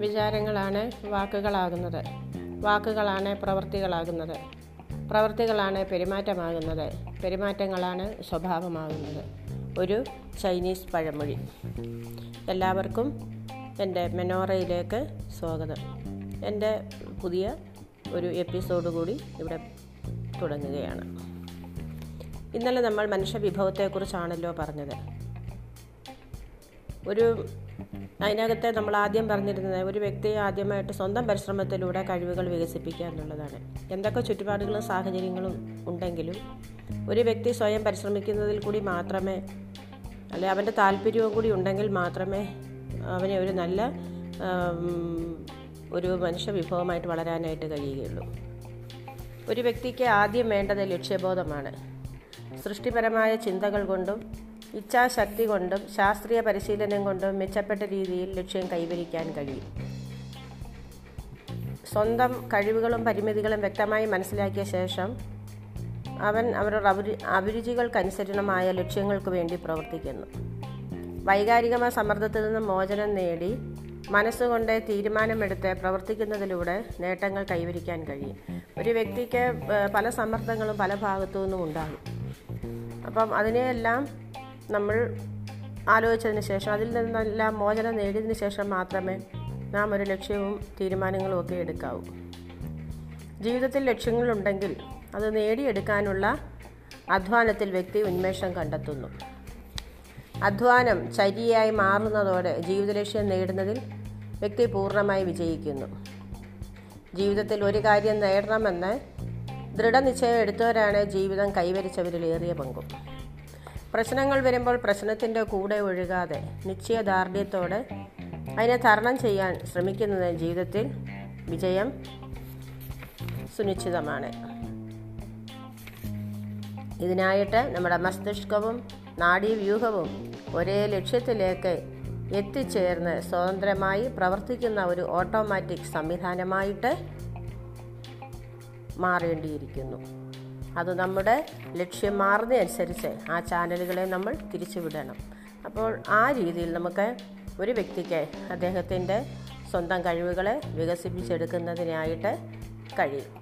വിചാരങ്ങളാണ് വാക്കുകളാകുന്നത്. വാക്കുകളാണ് പ്രവൃത്തികളാകുന്നത് പ്രവൃത്തികളാണ് പെരുമാറ്റമാകുന്നത്. പെരുമാറ്റങ്ങളാണ് സ്വഭാവമാകുന്നത്. ഒരു ചൈനീസ് പഴമൊഴി. എല്ലാവർക്കും എന്റെ മെനോറയിലേക്ക് സ്വാഗതം. എന്റെ പുതിയ ഒരു എപ്പിസോഡ് കൂടി ഇവിടെ തുടങ്ങുകയാണ്. ഇന്നലെ നമ്മൾ മനുഷ്യവിഭവത്തെക്കുറിച്ചാണല്ലോ പറഞ്ഞത്. ഒരു അതിനകത്തെ നമ്മൾ ആദ്യം പറഞ്ഞിരുന്നത് ഒരു വ്യക്തി ആദ്യമായിട്ട് സ്വന്തം പരിശ്രമത്തിലൂടെ കഴിവുകൾ വികസിപ്പിക്കുക എന്നുള്ളതാണ്. എന്തൊക്കെ ചുറ്റുപാടുകളും സാഹചര്യങ്ങളും ഉണ്ടെങ്കിലും ഒരു വ്യക്തി സ്വയം പരിശ്രമിക്കുന്നതിൽ കൂടി മാത്രമേ അല്ലെ അവന്റെ താല്പര്യവും കൂടി ഉണ്ടെങ്കിൽ മാത്രമേ അവനെ ഒരു നല്ല ഒരു മനുഷ്യ വിഭവമായിട്ട് വളരാനായിട്ട് കഴിയുകയുള്ളൂ. ഒരു വ്യക്തിക്ക് ആദ്യം വേണ്ടത് ലക്ഷ്യബോധമാണ്. സൃഷ്ടിപരമായ ചിന്തകൾ കൊണ്ടും ഇച്ഛാശക്തി കൊണ്ടും ശാസ്ത്രീയ പരിശീലനം കൊണ്ടും മെച്ചപ്പെട്ട രീതിയിൽ ലക്ഷ്യം കൈവരിക്കാൻ കഴിയും. സ്വന്തം കഴിവുകളും പരിമിതികളും വ്യക്തമായി മനസ്സിലാക്കിയ ശേഷം അവൻ അവരുടെ അഭിരു അഭിരുചികൾക്കനുസരണമായ ലക്ഷ്യങ്ങൾക്ക് വേണ്ടി പ്രവർത്തിക്കുന്നു. വൈകാരികമായ സമ്മർദ്ദത്തിൽ നിന്ന് മോചനം നേടി മനസ്സുകൊണ്ട് തീരുമാനമെടുത്ത് പ്രവർത്തിക്കുന്നതിലൂടെ നേട്ടങ്ങൾ കൈവരിക്കാൻ കഴിയും. ഒരു വ്യക്തിക്ക് പല സമ്മർദ്ദങ്ങളും പല ഭാഗത്തു നിന്നും ഉണ്ടാകും. അപ്പം അതിനെയെല്ലാം നമ്മൾ ആലോചിച്ചതിന് ശേഷം അതിൽ നിന്നെല്ലാം മോചനം നേടിയതിന് ശേഷം മാത്രമേ നാം ഒരു ലക്ഷ്യവും തീരുമാനങ്ങളും ഒക്കെ എടുക്കാവൂ. ജീവിതത്തിൽ ലക്ഷ്യങ്ങളുണ്ടെങ്കിൽ അത് നേടിയെടുക്കാനുള്ള അധ്വാനത്തിൽ വ്യക്തി ഉന്മേഷം കണ്ടെത്തുന്നു. അധ്വാനം ചര്യയായി മാറുന്നതോടെ ജീവിത ലക്ഷ്യം നേടുന്നതിൽ വ്യക്തി പൂർണമായി വിജയിക്കുന്നു. ജീവിതത്തിൽ ഒരു കാര്യം നേടണമെന്ന് ദൃഢനിശ്ചയം എടുത്തവരാണ് ജീവിതം കൈവരിച്ചവരിൽ ഏറിയ പങ്കും. പ്രശ്നങ്ങൾ വരുമ്പോൾ പ്രശ്നത്തിന്റെ കൂടെ ഒഴുകാതെ നിശ്ചയദാർഢ്യത്തോടെ അതിനെ തരണം ചെയ്യാൻ ശ്രമിക്കുന്നത് ജീവിതത്തിൽ വിജയം സുനിശ്ചിതമാണ്. ഇതിനായിട്ട് നമ്മുടെ മസ്തിഷ്കവും നാഡീവ്യൂഹവും ഒരേ ലക്ഷ്യത്തിലേക്ക് എത്തിച്ചേർന്ന് സ്വതന്ത്രമായി പ്രവർത്തിക്കുന്ന ഒരു ഓട്ടോമാറ്റിക് സംവിധാനമായിട്ട് മാറേണ്ടിയിരിക്കുന്നു. അത് നമ്മുടെ ലക്ഷ്യം മാറുന്നതനുസരിച്ച് ആ ചാനലുകളെ നമ്മൾ തിരിച്ചുവിടണം. അപ്പോൾ ആ രീതിയിൽ നമുക്ക് ഒരു വ്യക്തിക്ക് അദ്ദേഹത്തിന്റെ സ്വന്തം കഴിവുകളെ വികസിപ്പിച്ചെടുക്കുന്നതിനായിട്ട് കഴിയും.